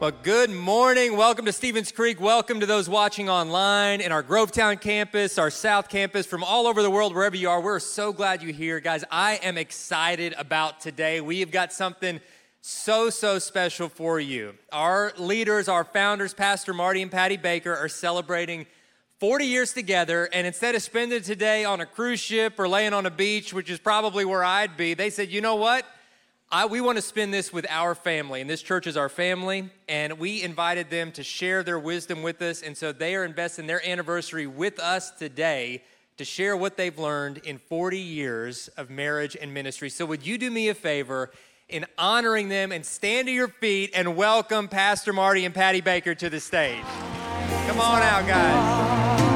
Well, good morning. Welcome to Stevens Creek. Welcome to those watching online in our Grovetown campus, our South campus, from all over the world, wherever you are. We're so glad you're here. Guys, I am excited about today. We have got something so, so special for you. Our leaders, our founders, Pastor Marty and Patty Baker, are celebrating 40 years together. And instead of spending today on a cruise ship or laying on a beach, which is probably where I'd be, they said, you know what? I, we want to spend this with our family, and this church is our family, and we invited them to share their wisdom with us, and so they are investing their anniversary with us today to share what they've learned in 40 years of marriage and ministry. So, would you do me a favor in honoring them and stand to your feet and welcome Pastor Marty and Patty Baker to the stage? Come on out, guys.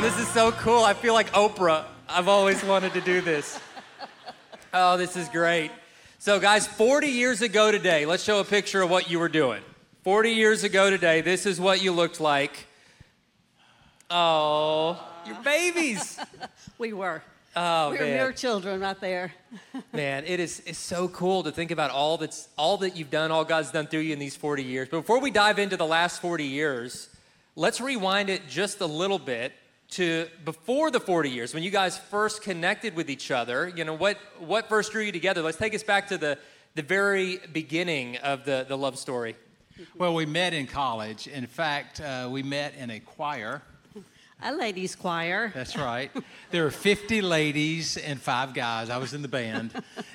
This is so cool. I feel like Oprah. I've always wanted to do this. Oh, this is great. So, guys, 40 years ago today, let's show a picture of what you were doing. 40 years ago today, this is what you looked like. Oh, your babies. We were. Oh, we were mere children right there. Man, it is it's so cool to think about all that's all that you've done, all God's done through you in these 40 years. But before we dive into the last 40 years, let's rewind it just a little bit to before the 40 years when you guys first connected with each other. You know, what what first drew you together? Let's take us back to the the very beginning of the, the love story. Well, we met in college. In fact, uh, we met in a choir. A ladies' choir. That's right. there were 50 ladies and five guys. I was in the band,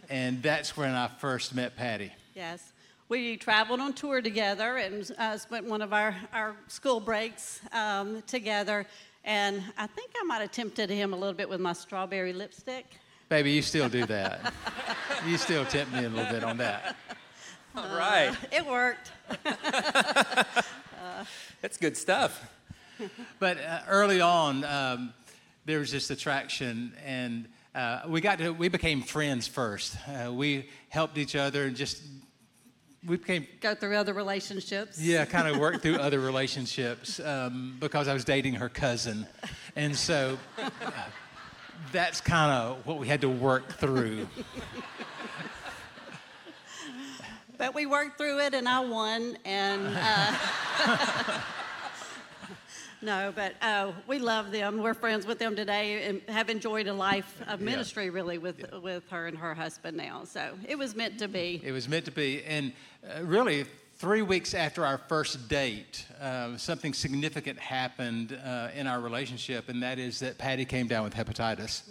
and that's when I first met Patty. Yes. We traveled on tour together and uh, spent one of our, our school breaks um, together. And I think I might have tempted him a little bit with my strawberry lipstick. Baby, you still do that. you still tempt me a little bit on that. Right. It worked. That's good stuff. But uh, early on, um, there was this attraction, and uh, we got to we became friends first. Uh, we helped each other and just we became Go through other relationships. Yeah, kind of worked through other relationships um, because I was dating her cousin. And so uh, that's kind of what we had to work through. But we worked through it and I won. And uh, no, but uh, we love them. We're friends with them today and have enjoyed a life of ministry really with, with her and her husband now. So it was meant to be. It was meant to be. And uh, really, three weeks after our first date, uh, something significant happened uh, in our relationship, and that is that Patty came down with hepatitis.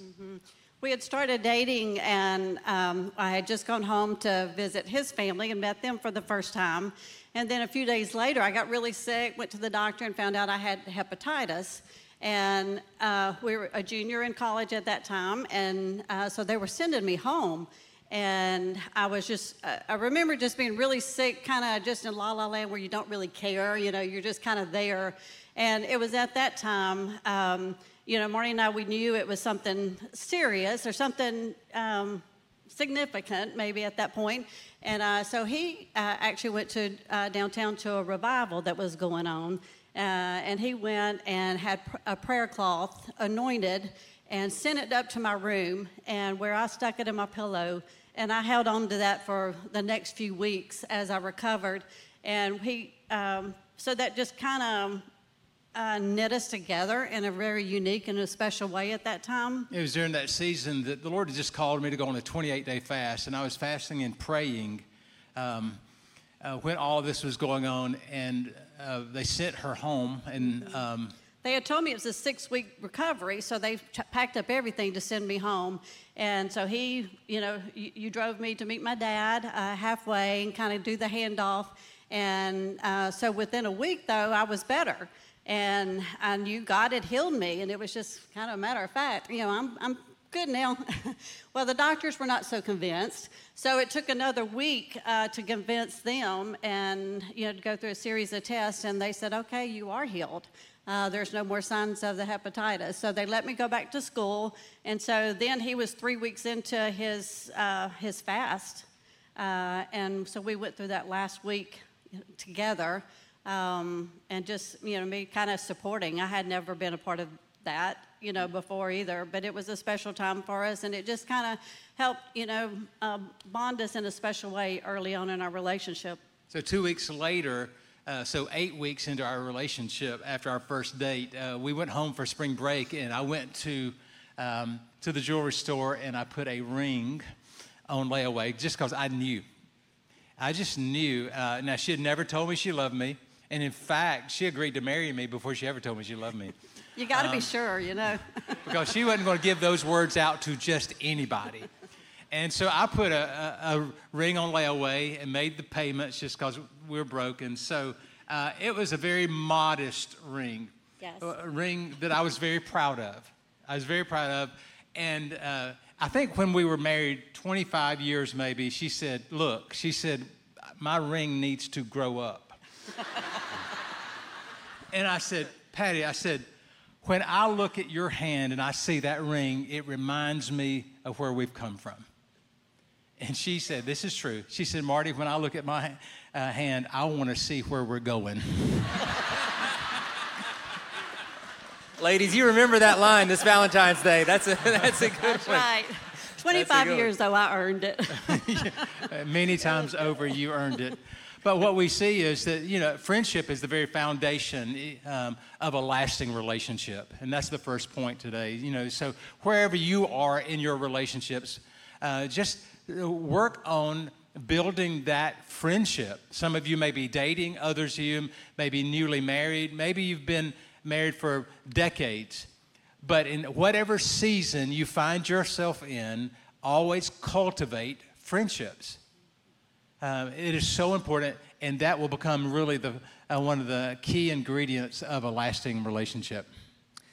We had started dating, and um, I had just gone home to visit his family and met them for the first time. And then a few days later, I got really sick, went to the doctor, and found out I had hepatitis. And uh, we were a junior in college at that time, and uh, so they were sending me home. And I was just, uh, I remember just being really sick, kind of just in la la land where you don't really care, you know, you're just kind of there. And it was at that time, um, you know, Marty and I, we knew it was something serious or something um, significant, maybe at that point. And uh, so he uh, actually went to uh, downtown to a revival that was going on. Uh, and he went and had pr- a prayer cloth anointed and sent it up to my room, and where I stuck it in my pillow. And I held on to that for the next few weeks as I recovered. And he, um, so that just kind of uh, knit us together in a very unique and a special way at that time. It was during that season that the Lord had just called me to go on a 28 day fast, and I was fasting and praying um, uh, when all this was going on, and uh, they sent her home, and um, They had told me it was a six week recovery, so they ch- packed up everything to send me home. And so he, you know, you, you drove me to meet my dad uh, halfway and kind of do the handoff. And uh, so within a week, though, I was better. And I knew God had healed me, and it was just kind of a matter of fact. You know, I'm, I'm good now. well, the doctors were not so convinced. So it took another week uh, to convince them and, you know, to go through a series of tests. And they said, okay, you are healed. Uh, there's no more signs of the hepatitis. So they let me go back to school. And so then he was three weeks into his, uh, his fast. Uh, and so we went through that last week together um, and just, you know, me kind of supporting. I had never been a part of that, you know, before either, but it was a special time for us, and it just kind of helped, you know, uh, bond us in a special way early on in our relationship. So two weeks later, uh, so eight weeks into our relationship, after our first date, uh, we went home for spring break, and I went to um, to the jewelry store and I put a ring on layaway just because I knew. I just knew. Uh, now she had never told me she loved me, and in fact, she agreed to marry me before she ever told me she loved me. You got to um, be sure, you know. because she wasn't going to give those words out to just anybody. And so I put a, a, a ring on layaway and made the payments just because we were broken. So uh, it was a very modest ring, yes. a ring that I was very proud of. I was very proud of. And uh, I think when we were married, 25 years maybe, she said, Look, she said, my ring needs to grow up. And I said, Patty, I said, when I look at your hand and I see that ring, it reminds me of where we've come from. And she said, This is true. She said, Marty, when I look at my uh, hand, I want to see where we're going. Ladies, you remember that line this Valentine's Day. That's a, that's a good that's one. right. 25 years, though, I earned it. many times over, you earned it. But what we see is that, you know, friendship is the very foundation um, of a lasting relationship. And that's the first point today. You know, so wherever you are in your relationships, uh, just work on building that friendship. Some of you may be dating, others of you may be newly married. Maybe you've been married for decades. But in whatever season you find yourself in, always cultivate friendships. Uh, it is so important, and that will become really the, uh, one of the key ingredients of a lasting relationship.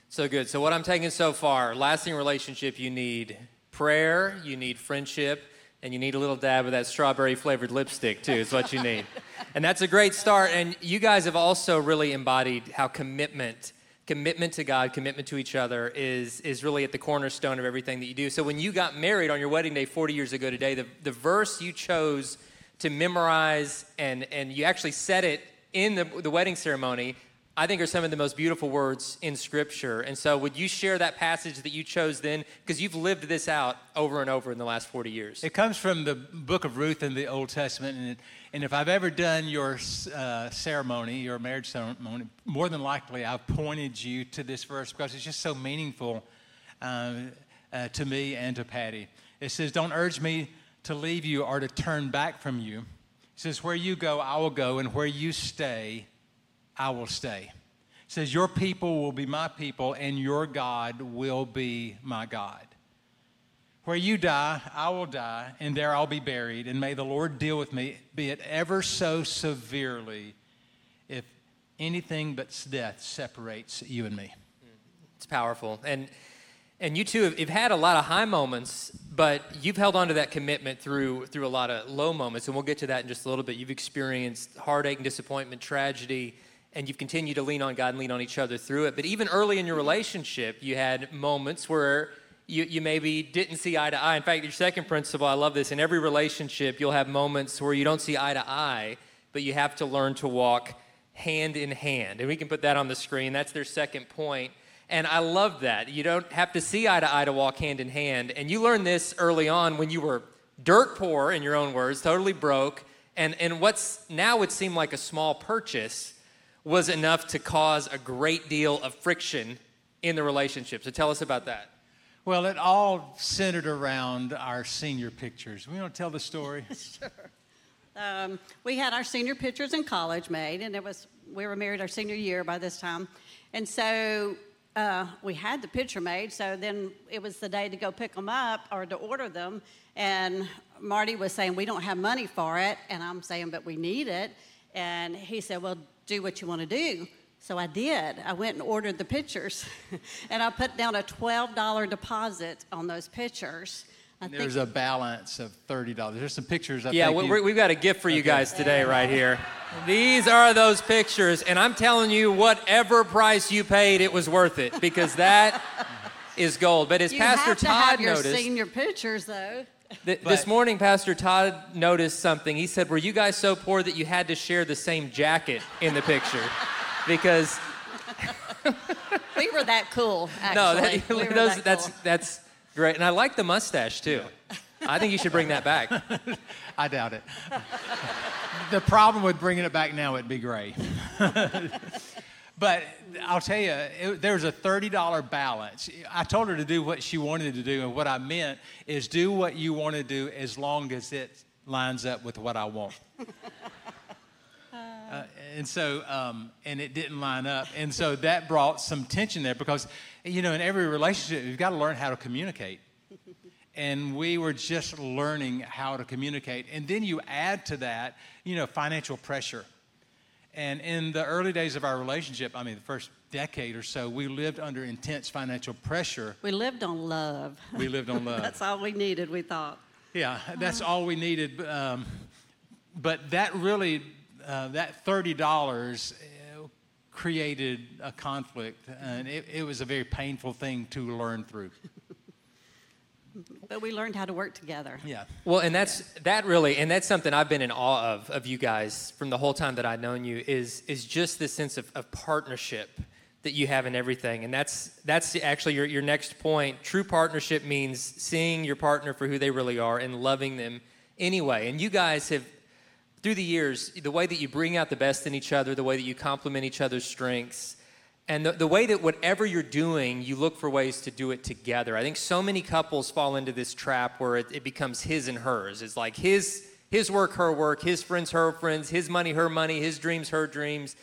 So good. So, what I'm taking so far lasting relationship, you need prayer, you need friendship, and you need a little dab of that strawberry flavored lipstick, too, is what you need. and that's a great start. And you guys have also really embodied how commitment commitment to God, commitment to each other is, is really at the cornerstone of everything that you do. So when you got married on your wedding day 40 years ago today, the, the verse you chose to memorize and, and you actually said it in the, the wedding ceremony, I think are some of the most beautiful words in Scripture. And so, would you share that passage that you chose then? Because you've lived this out over and over in the last 40 years. It comes from the book of Ruth in the Old Testament. And, and if I've ever done your uh, ceremony, your marriage ceremony, more than likely I've pointed you to this verse because it's just so meaningful uh, uh, to me and to Patty. It says, Don't urge me to leave you or to turn back from you. He says, Where you go, I will go, and where you stay, I will stay. He says, Your people will be my people, and your God will be my God. Where you die, I will die, and there I'll be buried, and may the Lord deal with me, be it ever so severely, if anything but death separates you and me. It's powerful. And and you two have had a lot of high moments, but you've held on to that commitment through through a lot of low moments, and we'll get to that in just a little bit. You've experienced heartache and disappointment, tragedy, and you've continued to lean on God and lean on each other through it. But even early in your relationship, you had moments where you, you maybe didn't see eye to eye. In fact, your second principle, I love this. In every relationship, you'll have moments where you don't see eye to eye, but you have to learn to walk hand in hand. And we can put that on the screen. That's their second point. And I love that. You don't have to see eye to eye to walk hand in hand. And you learned this early on when you were dirt poor, in your own words, totally broke. And, and what's now would seem like a small purchase was enough to cause a great deal of friction in the relationship. So tell us about that. Well, it all centered around our senior pictures. We want to tell the story? sure. Um, we had our senior pictures in college made, and it was we were married our senior year by this time, and so uh, we had the picture made, so then it was the day to go pick them up or to order them. And Marty was saying, We don't have money for it. And I'm saying, But we need it. And he said, Well, do what you want to do. So I did. I went and ordered the pictures, and I put down a $12 deposit on those pictures. I And there's a balance of thirty dollars. There's some pictures. I Yeah, think we, you- we've got a gift for you Okay. guys today, right here. These are those pictures, and I'm telling you, whatever price you paid, it was worth it because that is gold. But as you Pastor have to Todd have your noticed, senior pictures, though. th- this morning, Pastor Todd noticed something. He said, "Were you guys so poor that you had to share the same jacket in the picture?" Because We were that cool, no, that, We were those, that that's that's great, and I like the mustache too. I think you should bring that back. I doubt it. the problem with bringing it back now, it'd be gray. but I'll tell you, it, there was a $30 balance. I told her to do what she wanted to do, and what I meant is do what you want to do as long as it lines up with what I want. Uh, and so, um, and it didn't line up. And so that brought some tension there because, you know, in every relationship, you've got to learn how to communicate and we were just learning how to communicate. And then you add to that, you know, financial pressure. And in the early days of our relationship, I mean, the first decade or so, we lived under intense financial pressure. We lived on love. We lived on love. That's all we needed, we thought. Yeah, that's all we needed. Um, but that really, uh, that thirty dollars uh, created a conflict, and it, it was a very painful thing to learn through. But we learned how to work together. Yeah. Well, and that's that really, and that's something I've been in awe of of you guys from the whole time that I've known you is is just this sense of, of partnership that you have in everything, and that's that's actually your your next point. True partnership means seeing your partner for who they really are and loving them anyway. And you guys have through the years, the way that you bring out the best in each other, the way that you complement each other's strengths, and the, the way that whatever you're doing, you look for ways to do it together. I think so many couples fall into this trap where it, it becomes his and hers. It's like his his work, her work, his friends, her friends, his money, her money, his dreams, her dreams.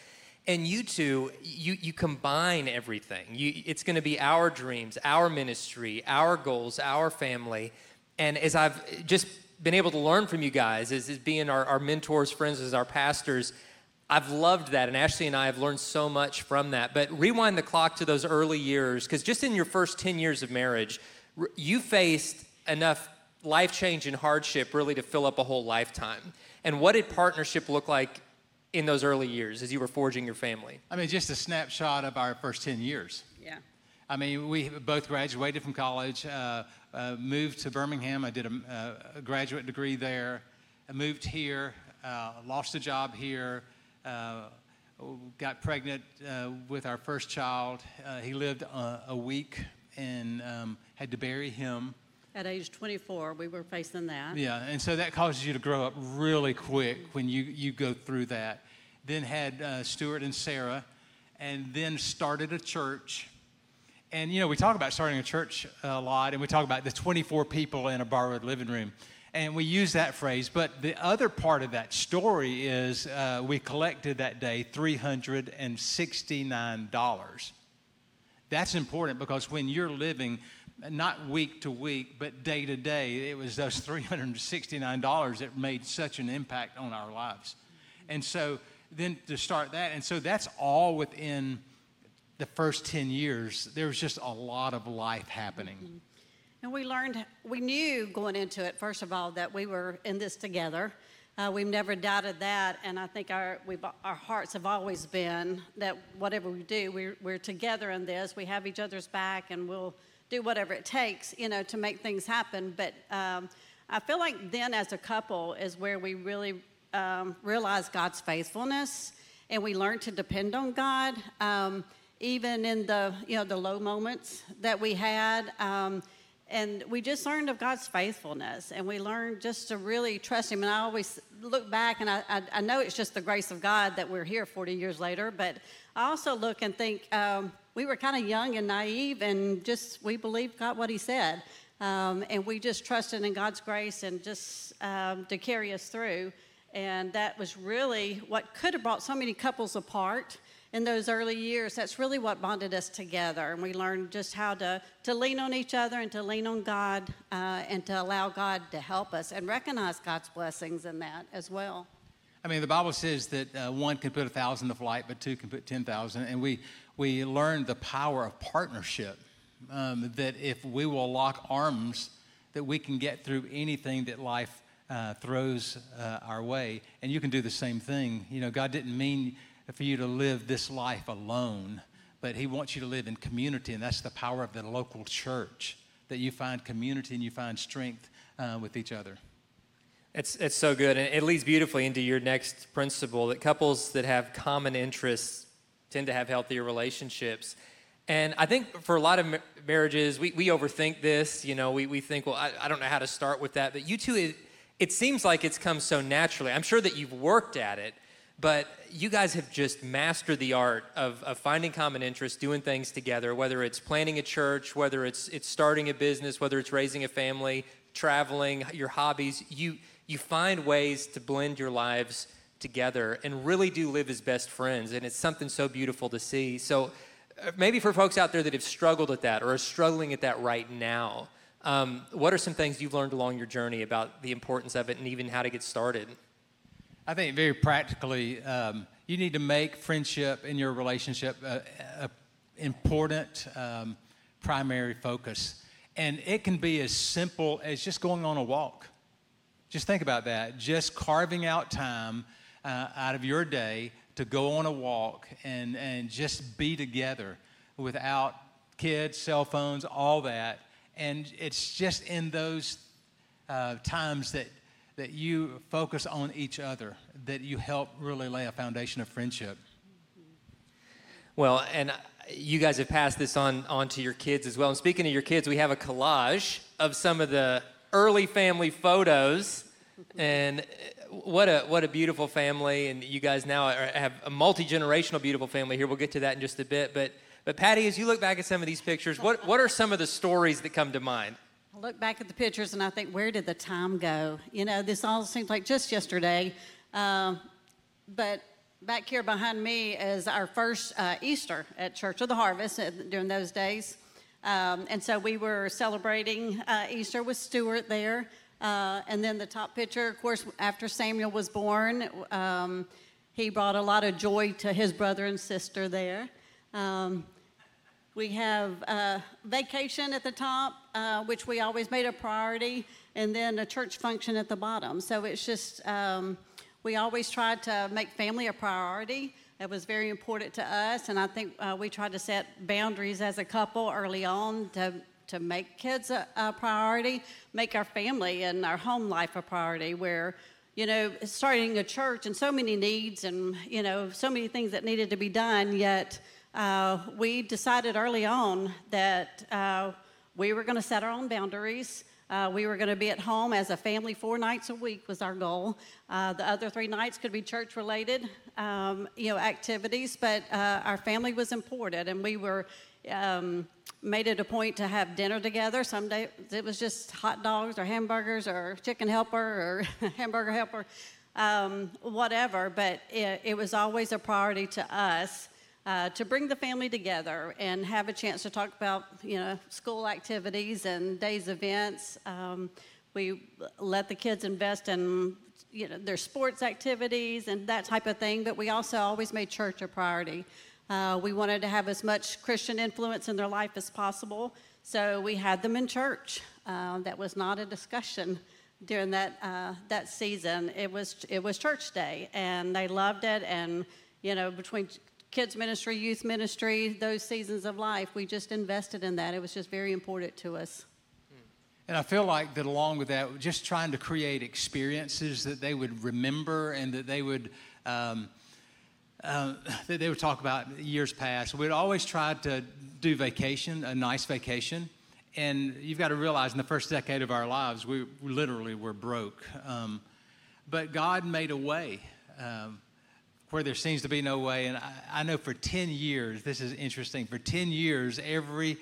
And you two, you, you combine everything. You, it's going to be our dreams, our ministry, our goals, our family. And as I've just been able to learn from you guys, as, as being our, our mentors, friends, as our pastors, I've loved that, and Ashley and I have learned so much from that. But rewind the clock to those early years, because just in your first 10 years of marriage, you faced enough life change and hardship really to fill up a whole lifetime. And what did partnership look like in those early years as you were forging your family? I mean, just a snapshot of our first 10 years. Yeah. I mean, we both graduated from college, uh, uh, moved to Birmingham. I did a, uh, a graduate degree there. I moved here, uh, lost a job here, uh, got pregnant uh, with our first child. Uh, he lived uh, a week and um, had to bury him. At age 24, we were facing that. Yeah, and so that causes you to grow up really quick when you, you go through that. Then had uh, Stuart and Sarah, and then started a church. And you know, we talk about starting a church a lot, and we talk about the 24 people in a borrowed living room. And we use that phrase, but the other part of that story is uh, we collected that day $369. That's important because when you're living not week to week, but day to day, it was those $369 that made such an impact on our lives. And so then to start that, and so that's all within the first 10 years. There was just a lot of life happening. And we learned, we knew going into it, first of all, that we were in this together. Uh, we've never doubted that, and I think our, our hearts have always been that whatever we do, we're, we're together in this. We have each other's back, and we'll do whatever it takes, you know, to make things happen. But um, I feel like then, as a couple, is where we really um, realize God's faithfulness, and we learn to depend on God, um, even in the you know the low moments that we had. Um, and we just learned of God's faithfulness, and we learned just to really trust Him. And I always look back, and I, I, I know it's just the grace of God that we're here 40 years later, but I also look and think um, we were kind of young and naive, and just we believed God what He said. Um, and we just trusted in God's grace and just um, to carry us through. And that was really what could have brought so many couples apart in those early years. That's really what bonded us together. And we learned just how to, to lean on each other and to lean on God uh, and to allow God to help us and recognize God's blessings in that as well. I mean, the Bible says that uh, one can put a thousand to flight, but two can put 10,000. And we, we learned the power of partnership. Um, that if we will lock arms, that we can get through anything that life uh, throws uh, our way. And you can do the same thing. You know, God didn't mean for you to live this life alone, but He wants you to live in community. And that's the power of the local church, that you find community and you find strength uh, with each other. It's, it's so good. And it leads beautifully into your next principle that couples that have common interests tend to have healthier relationships. And I think for a lot of marriages, we, we overthink this. You know, we, we think, well, I, I don't know how to start with that. But you two, it, it seems like it's come so naturally. I'm sure that you've worked at it, but you guys have just mastered the art of, of finding common interests, doing things together, whether it's planning a church, whether it's, it's starting a business, whether it's raising a family, traveling, your hobbies. You, you find ways to blend your lives together and really do live as best friends. And it's something so beautiful to see. So, uh, maybe for folks out there that have struggled at that or are struggling at that right now, um, what are some things you've learned along your journey about the importance of it and even how to get started? I think very practically, um, you need to make friendship in your relationship an important um, primary focus. And it can be as simple as just going on a walk. Just think about that. Just carving out time uh, out of your day to go on a walk and, and just be together without kids, cell phones, all that. And it's just in those uh, times that, that you focus on each other that you help really lay a foundation of friendship. Well, and uh, you guys have passed this on, on to your kids as well. And speaking of your kids, we have a collage of some of the early family photos. And uh, what a what a beautiful family, and you guys now are, have a multi generational beautiful family here. We'll get to that in just a bit, but but Patty, as you look back at some of these pictures, what what are some of the stories that come to mind? I look back at the pictures and I think, where did the time go? You know, this all seems like just yesterday, uh, but back here behind me is our first uh, Easter at Church of the Harvest uh, during those days. Um, and so we were celebrating uh, Easter with Stuart there. Uh, and then the top picture, of course, after Samuel was born, um, he brought a lot of joy to his brother and sister there. Um, we have a vacation at the top, uh, which we always made a priority, and then a church function at the bottom. So it's just, um, we always tried to make family a priority. It was very important to us, and I think uh, we tried to set boundaries as a couple early on to to make kids a, a, priority, make our family and our home life a priority, where, you know, starting a church and so many needs and, you know, so many things that needed to be done, yet uh, we decided early on that uh, we were going to set our own boundaries. Uh, we were going to be at home as a family four nights a week was our goal. Uh, the other three nights could be church related, um, you know, activities, but uh, our family was important, and we were um, made it a point to have dinner together. Some days it was just hot dogs or hamburgers or chicken helper or hamburger helper, um, whatever. But it, it, was always a priority to us uh, to bring the family together and have a chance to talk about you know school activities and days events. Um, we let the kids invest in you know their sports activities and that type of thing. But we also always made church a priority. Uh, we wanted to have as much Christian influence in their life as possible, so we had them in church. Uh, that was not a discussion during that uh, that season. It was it was church day, and they loved it. And you know, between kids ministry, youth ministry, those seasons of life, we just invested in that. It was just very important to us. And I feel like that along with that, just trying to create experiences that they would remember and that they would. Um, uh, that they would talk about years past. We'd always tried to do vacation, a nice vacation. And you've got to realize in the first decade of our lives, we literally were broke. Um, but God made a way um, where there seems to be no way. And I, I, know for 10 years, this is interesting, for 10 years, every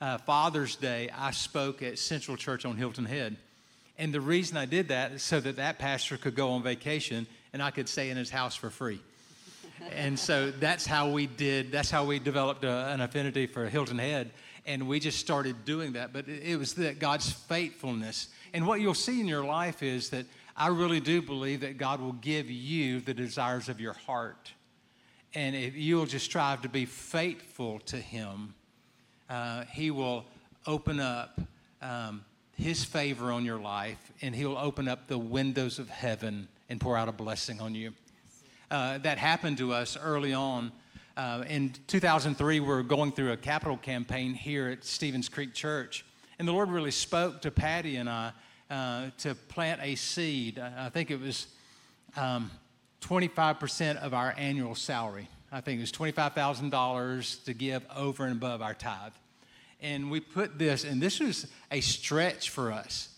uh, Father's Day, I spoke at Central Church on Hilton Head. And the reason I did that is so that that pastor could go on vacation and I could stay in his house for free and so that's how we did, that's how we developed a, an affinity for Hilton Head. And we just started doing that. But it, it was that God's faithfulness. And what you'll see in your life is that I really do believe that God will give you the desires of your heart. And if you'll just strive to be faithful to Him, uh, He will open up um, His favor on your life and He'll open up the windows of heaven and pour out a blessing on you. Uh, that happened to us early on. Uh, in 2003, we were going through a capital campaign here at Stevens Creek Church. And the Lord really spoke to Patty and I uh, to plant a seed. I think it was um, 25% of our annual salary. I think it was $25,000 to give over and above our tithe. And we put this, and this was a stretch for us,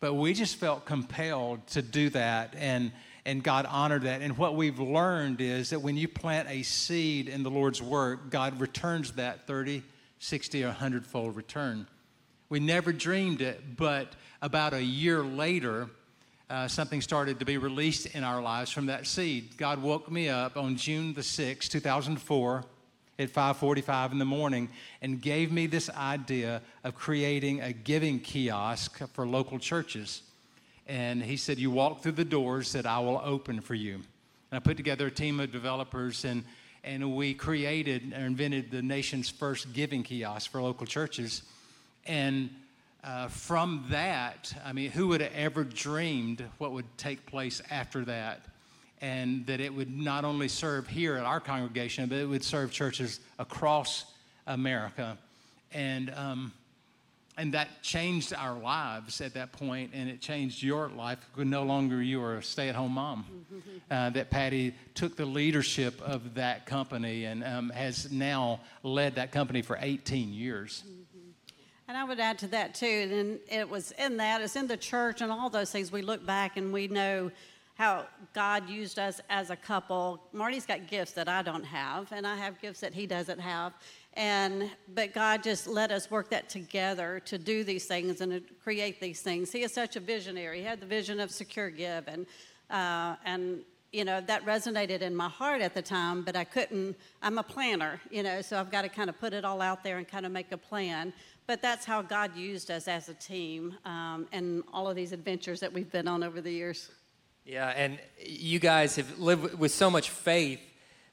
but we just felt compelled to do that, and, and God honored that. And what we've learned is that when you plant a seed in the Lord's work, God returns that 30, 60, or 100 fold return. We never dreamed it, but about a year later, uh, something started to be released in our lives from that seed. God woke me up on June the 6th, 2004 at 5:45 in the morning and gave me this idea of creating a giving kiosk for local churches. And he said, "You walk through the doors that I will open for you." And I put together a team of developers and and we created or invented the nation's first giving kiosk for local churches. And uh, from that, I mean, who would have ever dreamed what would take place after that? And that it would not only serve here at our congregation, but it would serve churches across America. And, um, and that changed our lives at that point, and it changed your life. No longer you are a stay at home mom. Uh, that Patty took the leadership of that company and um, has now led that company for 18 years. And I would add to that too, and it was in that, it's in the church and all those things. We look back and we know how God used us as a couple. Marty's got gifts that I don't have, and I have gifts that he doesn't have. And but God just let us work that together to do these things and to create these things. He is such a visionary. He had the vision of SecureGive, and uh, and you know that resonated in my heart at the time. But I couldn't. I'm a planner, you know, so I've got to kind of put it all out there and kind of make a plan but that's how God used us as a team um, and all of these adventures that we've been on over the years. Yeah, and you guys have lived with so much faith,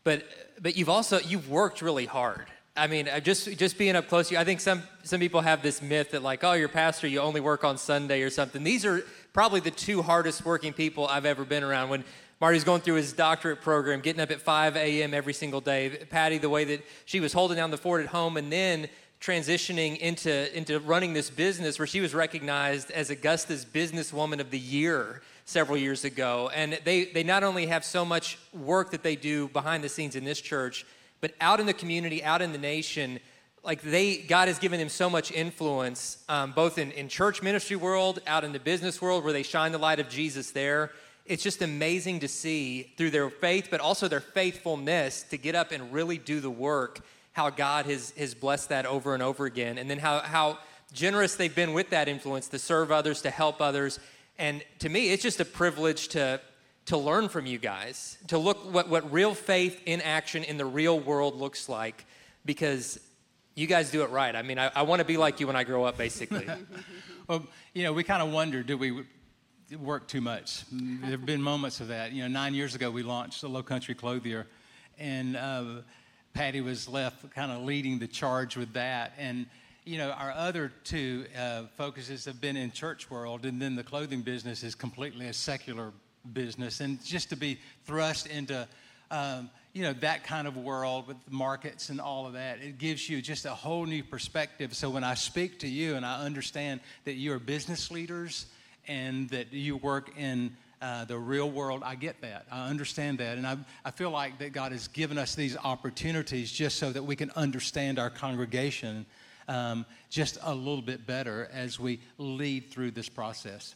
but but you've also you've worked really hard. I mean, just just being up close you, I think some some people have this myth that like, oh, you're pastor, you only work on Sunday or something. These are probably the two hardest working people I've ever been around. When Marty's going through his doctorate program, getting up at 5 a.m. every single day. Patty, the way that she was holding down the fort at home, and then transitioning into, into running this business where she was recognized as Augusta's Businesswoman of the Year several years ago. And they, they not only have so much work that they do behind the scenes in this church, but out in the community, out in the nation, like they, God has given them so much influence, um, both in, in church ministry world, out in the business world, where they shine the light of Jesus there. It's just amazing to see through their faith, but also their faithfulness to get up and really do the work how God has, has blessed that over and over again, and then how, how generous they've been with that influence to serve others, to help others. And to me, it's just a privilege to, to learn from you guys, to look what, what real faith in action in the real world looks like, because you guys do it right. I mean, I, I want to be like you when I grow up, basically. well, you know, we kind of wonder do we work too much? There have been moments of that. You know, nine years ago, we launched the Low Country Clothier, and uh, Patty was left kind of leading the charge with that. And, you know, our other two uh, focuses have been in church world, and then the clothing business is completely a secular business. And just to be thrust into, um, you know, that kind of world with markets and all of that, it gives you just a whole new perspective. So when I speak to you and I understand that you are business leaders and that you work in uh, the real world. I get that. I understand that. And I, I feel like that God has given us these opportunities just so that we can understand our congregation um, just a little bit better as we lead through this process.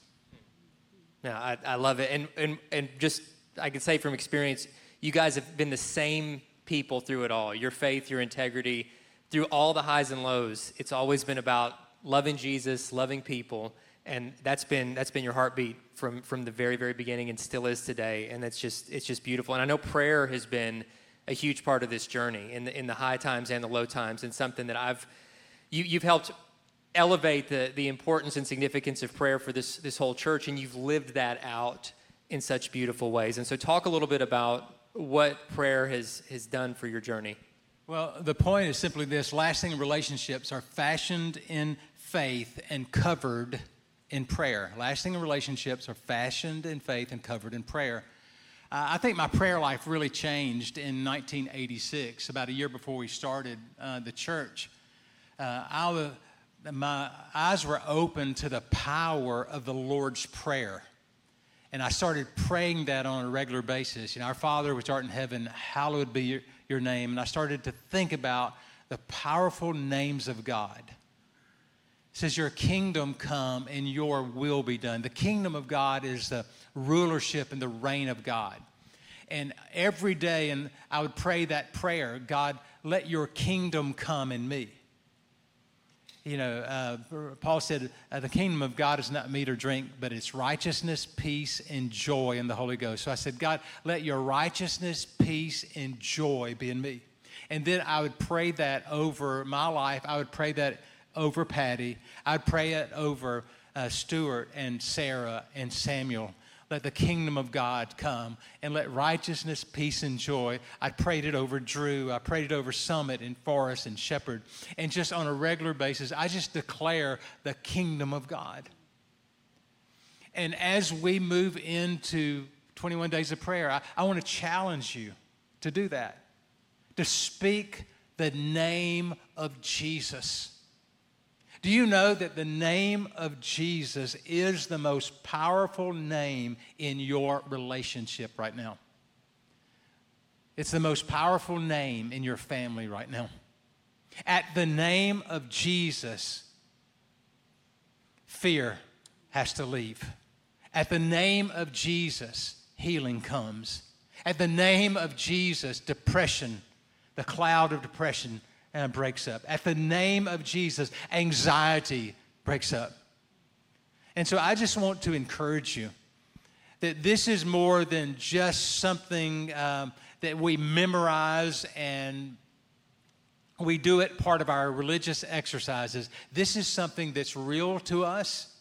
Yeah, I, I love it. And, and, and just, I can say from experience, you guys have been the same people through it all your faith, your integrity, through all the highs and lows. It's always been about loving Jesus, loving people and that's been that's been your heartbeat from from the very very beginning and still is today and it's just it's just beautiful and i know prayer has been a huge part of this journey in the in the high times and the low times and something that i've you, you've helped elevate the, the importance and significance of prayer for this, this whole church, and you've lived that out in such beautiful ways. And so, talk a little bit about what prayer has, has done for your journey. Well, the point is simply this lasting relationships are fashioned in faith and covered in prayer. Lasting relationships are fashioned in faith and covered in prayer. Uh, I think my prayer life really changed in 1986, about a year before we started uh, the church. Uh, I my eyes were open to the power of the Lord's Prayer. And I started praying that on a regular basis. You know, our Father which art in heaven, hallowed be your, your name. And I started to think about the powerful names of God. Says, Your kingdom come and your will be done. The kingdom of God is the rulership and the reign of God. And every day, and I would pray that prayer God, let your kingdom come in me you know, uh, Paul said, uh, the kingdom of God is not meat or drink, but it's righteousness, peace, and joy in the Holy Ghost. So I said, God, let your righteousness, peace, and joy be in me. And then I would pray that over my life. I would pray that over Patty. I'd pray it over uh, Stuart and Sarah and Samuel let the kingdom of God come and let righteousness, peace, and joy. I prayed it over Drew. I prayed it over Summit and Forest and Shepherd. And just on a regular basis, I just declare the kingdom of God. And as we move into 21 days of prayer, I, I want to challenge you to do that, to speak the name of Jesus do you know that the name of Jesus is the most powerful name in your relationship right now? It's the most powerful name in your family right now. At the name of Jesus, fear has to leave. At the name of Jesus, healing comes. At the name of Jesus, depression, the cloud of depression and breaks up. At the name of Jesus, anxiety breaks up. And so I just want to encourage you that this is more than just something um, that we memorize and we do it part of our religious exercises. This is something that's real to us.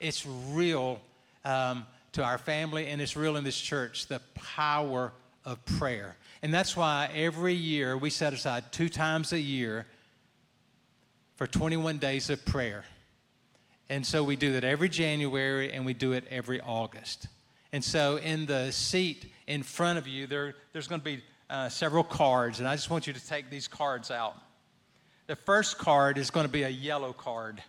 It's real um, to our family, and it's real in this church the power of prayer. And that's why every year we set aside two times a year for 21 days of prayer. And so we do that every January and we do it every August. And so in the seat in front of you, there, there's going to be uh, several cards, and I just want you to take these cards out. The first card is going to be a yellow card.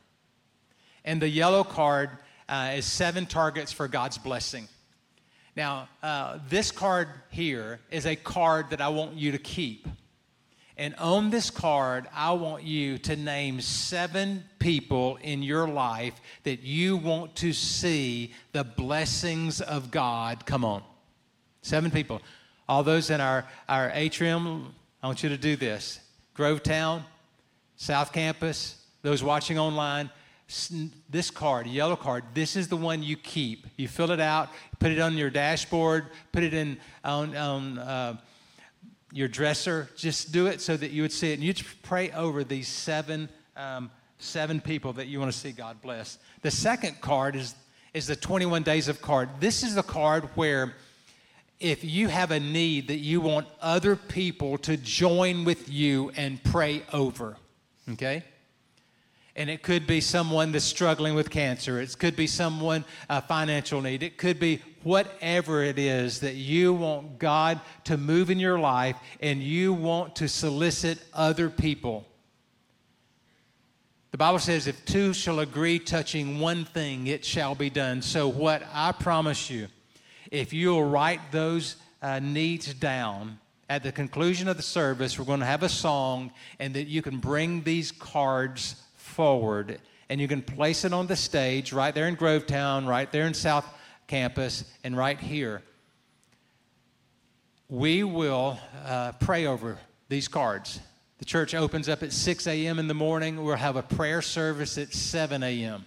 And the yellow card uh, is seven targets for God's blessing. Now, uh, this card here is a card that I want you to keep. And on this card, I want you to name seven people in your life that you want to see the blessings of God come on. Seven people. All those in our, our atrium, I want you to do this. Grovetown, South Campus, those watching online, this card, yellow card, this is the one you keep. You fill it out, put it on your dashboard, put it in on, on uh, your dresser. Just do it so that you would see it. And you pray over these seven, um, seven people that you want to see God bless. The second card is, is the 21 days of card. This is the card where if you have a need that you want other people to join with you and pray over, okay? And it could be someone that's struggling with cancer. It could be someone a financial need. It could be whatever it is that you want God to move in your life and you want to solicit other people. The Bible says, if two shall agree touching one thing, it shall be done. So, what I promise you, if you'll write those uh, needs down, at the conclusion of the service, we're going to have a song, and that you can bring these cards forward and you can place it on the stage right there in Grovetown, right there in South Campus, and right here. We will uh, pray over these cards. The church opens up at 6 a.m. in the morning. We'll have a prayer service at 7 a.m.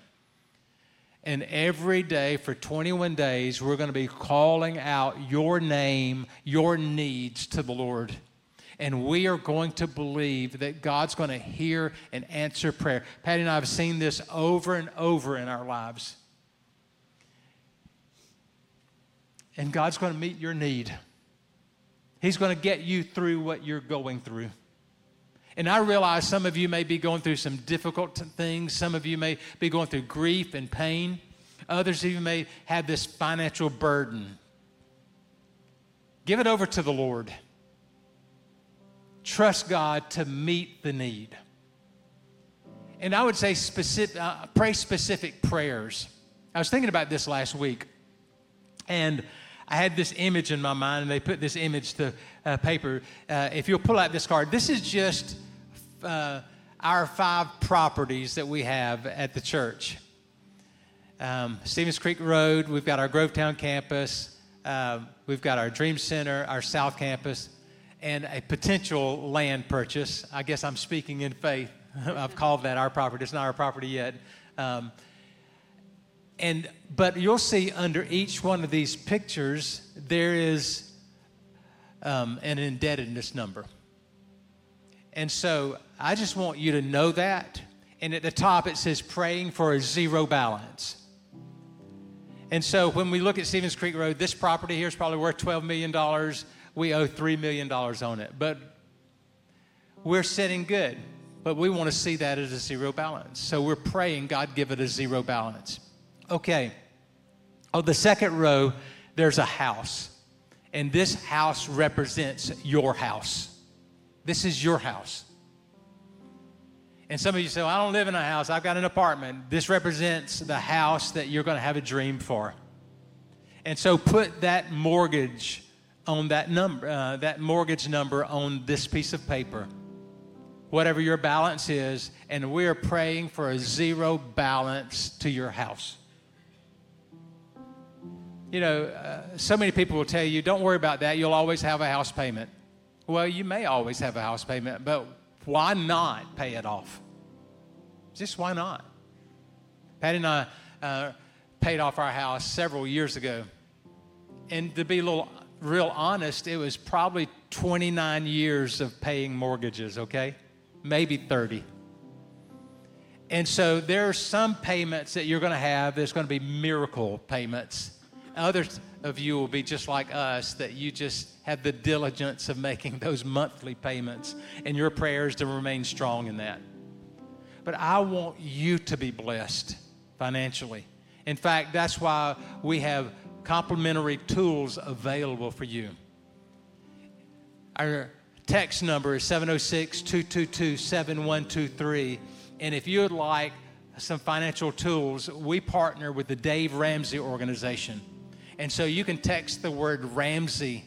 And every day for 21 days, we're going to be calling out your name, your needs to the Lord. And we are going to believe that God's going to hear and answer prayer. Patty and I have seen this over and over in our lives. And God's going to meet your need. He's going to get you through what you're going through. And I realize some of you may be going through some difficult things. Some of you may be going through grief and pain. Others of you may have this financial burden. Give it over to the Lord. Trust God to meet the need. And I would say specific, uh, pray specific prayers. I was thinking about this last week, and I had this image in my mind, and they put this image to uh, paper. Uh, if you'll pull out this card, this is just uh, our five properties that we have at the church. Um, Stevens Creek Road, we've got our Grovetown campus, uh, we've got our Dream Center, our South Campus, and a potential land purchase. I guess I'm speaking in faith. I've called that our property. It's not our property yet. Um, and but you'll see under each one of these pictures there is um, an indebtedness number. And so I just want you to know that. And at the top it says praying for a zero balance. And so when we look at Stevens Creek Road, this property here is probably worth $12 million. We owe $3 million on it. But we're sitting good. But we want to see that as a zero balance. So we're praying God give it a zero balance. Okay. On the second row, there's a house. And this house represents your house. This is your house. And some of you say, well, I don't live in a house, I've got an apartment. This represents the house that you're going to have a dream for. And so put that mortgage on that number, uh, that mortgage number on this piece of paper, whatever your balance is, and we're praying for a zero balance to your house. You know, uh, so many people will tell you, don't worry about that, you'll always have a house payment. Well, you may always have a house payment, but why not pay it off? Just why not? Patty and I uh, paid off our house several years ago. And to be a little real honest, it was probably 29 years of paying mortgages, okay? Maybe 30. And so there are some payments that you're going to have that's going to be miracle payments. Others of you will be just like us, that you just have the diligence of making those monthly payments, and your prayers to remain strong in that. But I want you to be blessed financially. In fact, that's why we have complimentary tools available for you. Our text number is 706 222 7123. And if you would like some financial tools, we partner with the Dave Ramsey organization. And so you can text the word Ramsey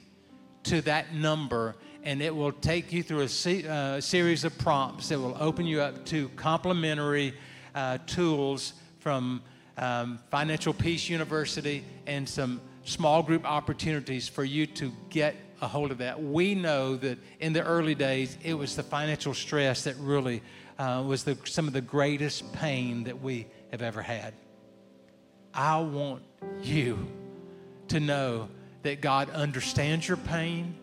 to that number, and it will take you through a se- uh, series of prompts that will open you up to complimentary uh, tools from um, Financial Peace University and some small group opportunities for you to get a hold of that. We know that in the early days, it was the financial stress that really uh, was the, some of the greatest pain that we have ever had. I want you to know that God understands your pain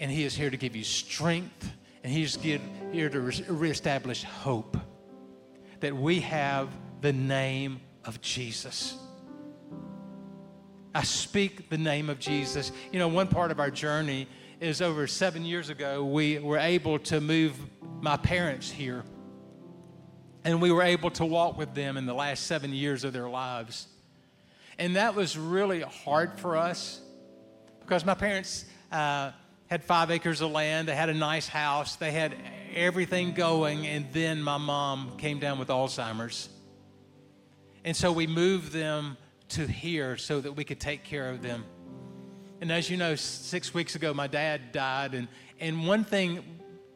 and He is here to give you strength and He's here to reestablish hope that we have the name of Jesus. I speak the name of Jesus. You know, one part of our journey is over seven years ago, we were able to move my parents here. And we were able to walk with them in the last seven years of their lives. And that was really hard for us because my parents uh, had five acres of land, they had a nice house, they had everything going, and then my mom came down with Alzheimer's. And so we moved them to here so that we could take care of them. And as you know, six weeks ago, my dad died. And, and one thing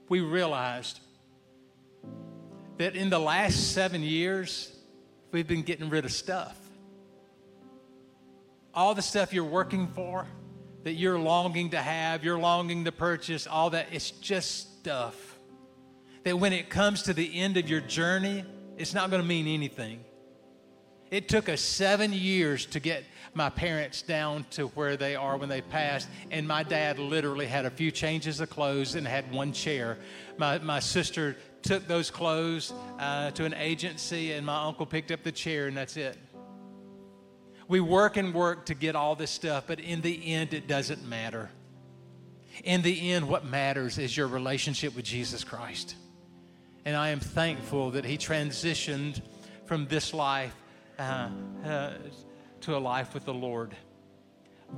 we realized that in the last seven years, we've been getting rid of stuff all the stuff you're working for, that you're longing to have, you're longing to purchase, all that, it's just stuff. That when it comes to the end of your journey, it's not going to mean anything. It took us seven years to get my parents down to where they are when they passed, and my dad literally had a few changes of clothes and had one chair. My, my sister took those clothes uh, to an agency, and my uncle picked up the chair, and that's it. We work and work to get all this stuff, but in the end, it doesn't matter. In the end, what matters is your relationship with Jesus Christ. And I am thankful that He transitioned from this life uh, uh, to a life with the Lord.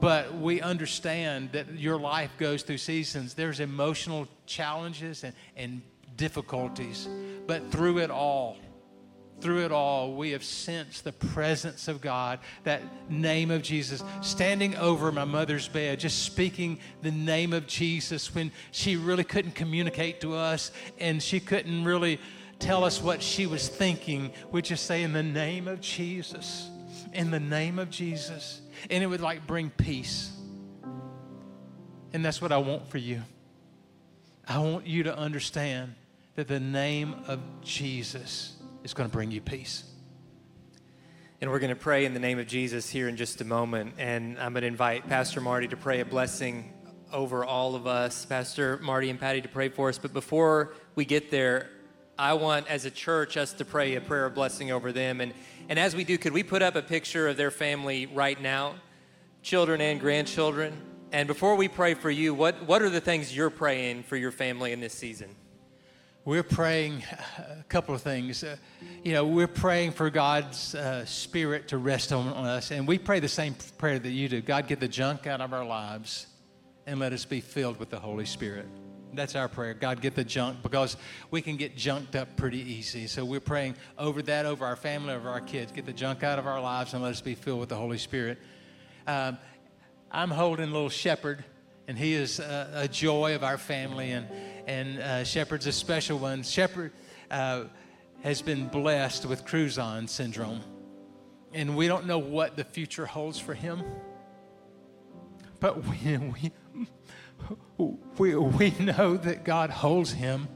But we understand that your life goes through seasons. There's emotional challenges and, and difficulties. But through it all, through it all, we have sensed the presence of God, that name of Jesus, standing over my mother's bed, just speaking the name of Jesus when she really couldn't communicate to us and she couldn't really tell us what she was thinking. We'd just say, In the name of Jesus, in the name of Jesus. And it would like bring peace. And that's what I want for you. I want you to understand that the name of Jesus is going to bring you peace. And we're going to pray in the name of Jesus here in just a moment. And I'm going to invite Pastor Marty to pray a blessing over all of us, Pastor Marty and Patty to pray for us. But before we get there, I want, as a church, us to pray a prayer of blessing over them. And, and as we do, could we put up a picture of their family right now, children and grandchildren? And before we pray for you, what, what are the things you're praying for your family in this season? We're praying a couple of things. Uh, you know, we're praying for God's uh, Spirit to rest on, on us. And we pray the same prayer that you do God, get the junk out of our lives and let us be filled with the Holy Spirit. That's our prayer. God, get the junk because we can get junked up pretty easy. So we're praying over that, over our family, over our kids. Get the junk out of our lives and let us be filled with the Holy Spirit. Um, I'm holding little Shepherd, and he is a, joy of our family. And and uh, Shepherd's a special one. Shepherd uh, has been blessed with Crouzon syndrome, and we don't know what the future holds for him. But we, we, we, we know that God holds him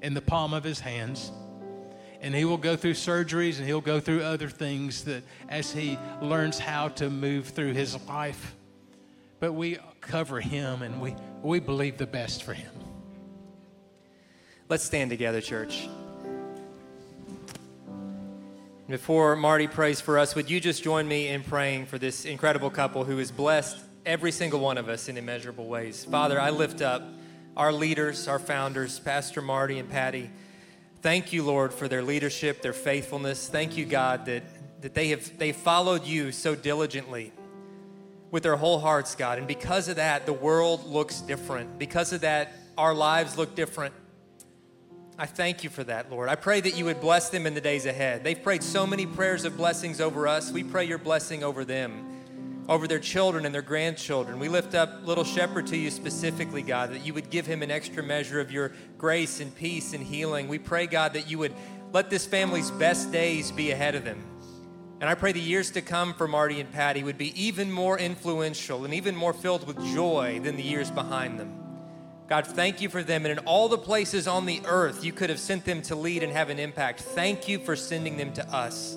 in the palm of his hands. And he will go through surgeries and he'll go through other things that as he learns how to move through his life. But we cover him and we, we believe the best for him. Let's stand together, church. Before Marty prays for us, would you just join me in praying for this incredible couple who is blessed every single one of us in immeasurable ways? Father, I lift up our leaders, our founders, Pastor Marty and Patty. Thank you, Lord, for their leadership, their faithfulness. Thank you, God, that, that they have they followed you so diligently with their whole hearts, God. And because of that, the world looks different. Because of that, our lives look different. I thank you for that, Lord. I pray that you would bless them in the days ahead. They've prayed so many prayers of blessings over us. We pray your blessing over them, over their children and their grandchildren. We lift up little shepherd to you specifically, God, that you would give him an extra measure of your grace and peace and healing. We pray, God, that you would let this family's best days be ahead of them. And I pray the years to come for Marty and Patty would be even more influential and even more filled with joy than the years behind them. God, thank you for them. And in all the places on the earth you could have sent them to lead and have an impact, thank you for sending them to us.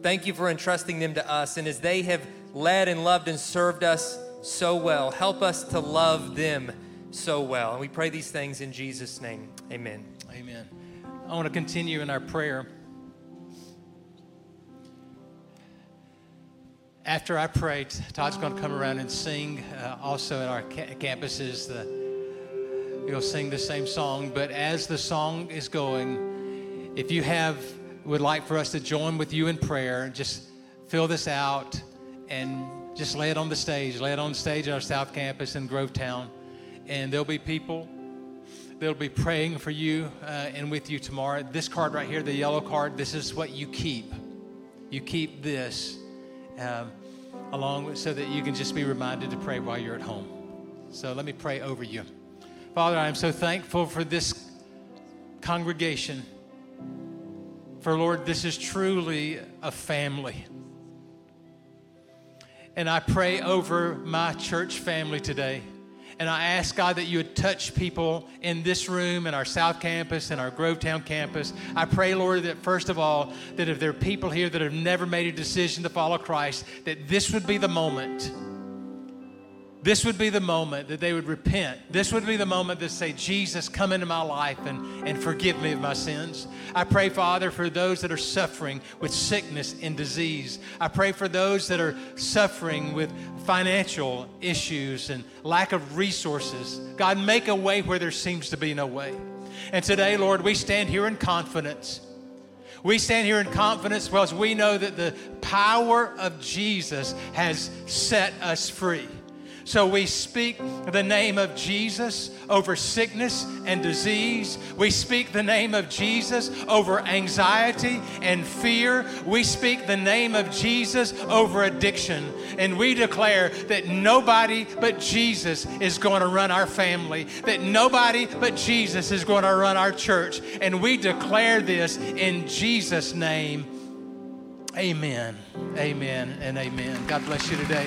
Thank you for entrusting them to us. And as they have led and loved and served us so well, help us to love them so well. And we pray these things in Jesus' name. Amen. Amen. I want to continue in our prayer. After I pray, Todd's going to come around and sing uh, also at our ca- campuses the We'll sing the same song, but as the song is going, if you have would like for us to join with you in prayer, just fill this out and just lay it on the stage. Lay it on stage at our South Campus in Grovetown, and there'll be people that'll be praying for you uh, and with you tomorrow. This card right here, the yellow card, this is what you keep. You keep this um, along with, so that you can just be reminded to pray while you're at home. So let me pray over you. Father, I am so thankful for this congregation. For Lord, this is truly a family. And I pray over my church family today. And I ask God that you would touch people in this room, in our South Campus, and our Grovetown campus. I pray, Lord, that first of all, that if there are people here that have never made a decision to follow Christ, that this would be the moment this would be the moment that they would repent. This would be the moment that say, Jesus, come into my life and, and forgive me of my sins. I pray, Father, for those that are suffering with sickness and disease. I pray for those that are suffering with financial issues and lack of resources. God, make a way where there seems to be no way. And today, Lord, we stand here in confidence. We stand here in confidence because we know that the power of Jesus has set us free. So we speak the name of Jesus over sickness and disease. We speak the name of Jesus over anxiety and fear. We speak the name of Jesus over addiction. And we declare that nobody but Jesus is going to run our family, that nobody but Jesus is going to run our church. And we declare this in Jesus' name. Amen. Amen and amen. God bless you today.